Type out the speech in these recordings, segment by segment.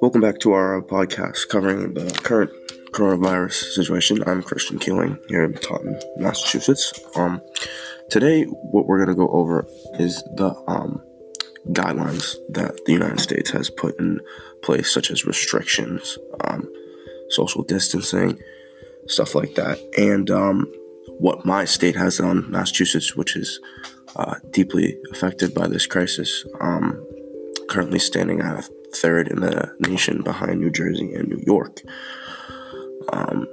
Welcome back to our podcast covering the current coronavirus situation. I'm Christian Keeling here in Taunton, Massachusetts. Um, today, what we're going to go over is the um, guidelines that the United States has put in place, such as restrictions, um, social distancing, stuff like that, and um, what my state has done, Massachusetts, which is uh, deeply affected by this crisis, um, currently standing at third in the nation behind New Jersey and New York. Um,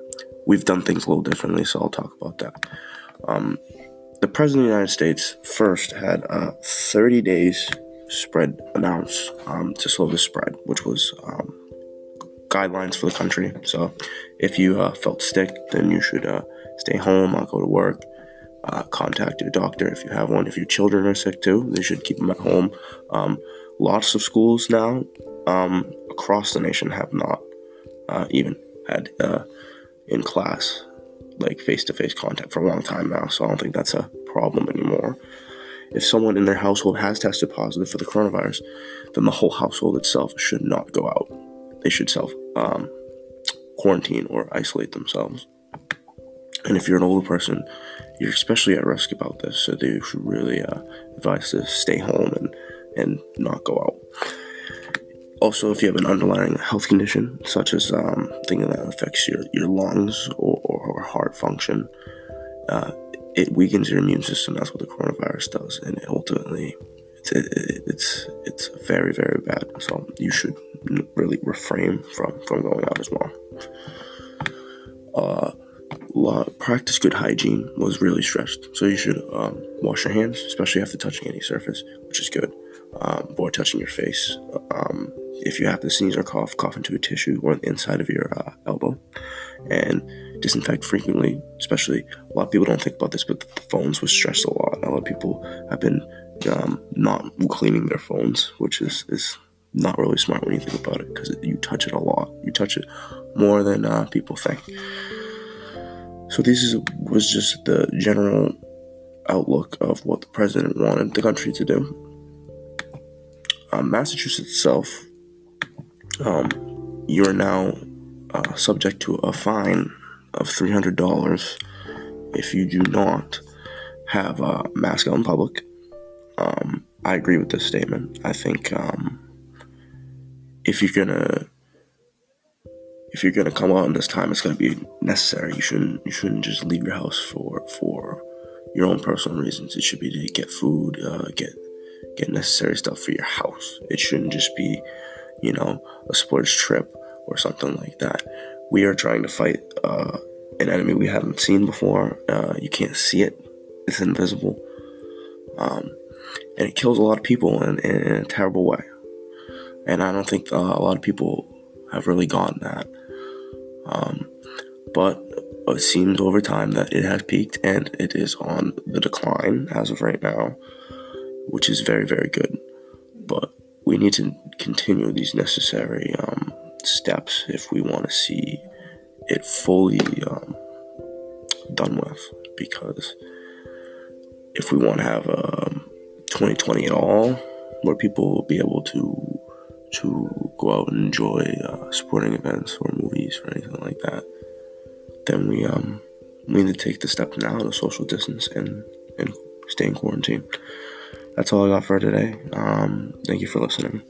we've done things a little differently, so I'll talk about that. Um, the President of the United States first had uh, 30 days spread announced um, to slow the spread, which was um, guidelines for the country. So if you uh, felt sick, then you should uh, stay home, not go to work. Uh, contact your doctor if you have one. If your children are sick too, they should keep them at home. Um, lots of schools now um, across the nation have not uh, even had uh, in class like face-to-face contact for a long time now. So I don't think that's a problem anymore. If someone in their household has tested positive for the coronavirus, then the whole household itself should not go out. They should self um, quarantine or isolate themselves. And if you're an older person, you're especially at risk about this, so they should really uh, advise to stay home and, and not go out. Also, if you have an underlying health condition, such as um, that affects your, your lungs or, or, or heart function, uh, it weakens your immune system. That's what the coronavirus does, and ultimately, it's it, it's it's very very bad. So you should really refrain from from going out as well. Uh, practice good hygiene was really stressed. So you should um, wash your hands, especially after touching any surface, which is good. Um, touching your face. Um, if you have to sneeze or cough, cough into a tissue or the inside of your uh, elbow. And disinfect frequently, especially a lot of people don't think about this, but the phones was stressed a lot. A lot of people have been um, not cleaning their phones, which is, is not really smart when you think about it because you touch it a lot. You touch it more than uh, people think. So this is, was just the general outlook of what the president wanted the country to do. Um, Massachusetts itself, um, you are now uh, subject to a fine of $300 if you do not have a mask out in public. Um, I agree with this statement. I think um, if you're gonna if you're gonna come out in this time, it's gonna be necessary. You shouldn't you shouldn't just leave your house for for your own personal reasons. It should be to get food, uh, get get necessary stuff for your house. It shouldn't just be, you know, a sports trip or something like that. We are trying to fight uh, an enemy we haven't seen before. Uh, you can't see it; it's invisible, um, and it kills a lot of people in, in, in a terrible way. And I don't think uh, a lot of people have really gotten that. Um, but it seems over time that it has peaked and it is on the decline as of right now, which is very, very good. But we need to continue these necessary um, steps if we want to see it fully um, done with. Because if we want to have um, 2020 at all, where people will be able to to go out and enjoy uh, sporting events or movies or anything like that, then we um we need to take the step now to social distance and and stay in quarantine. That's all I got for today. Um, thank you for listening.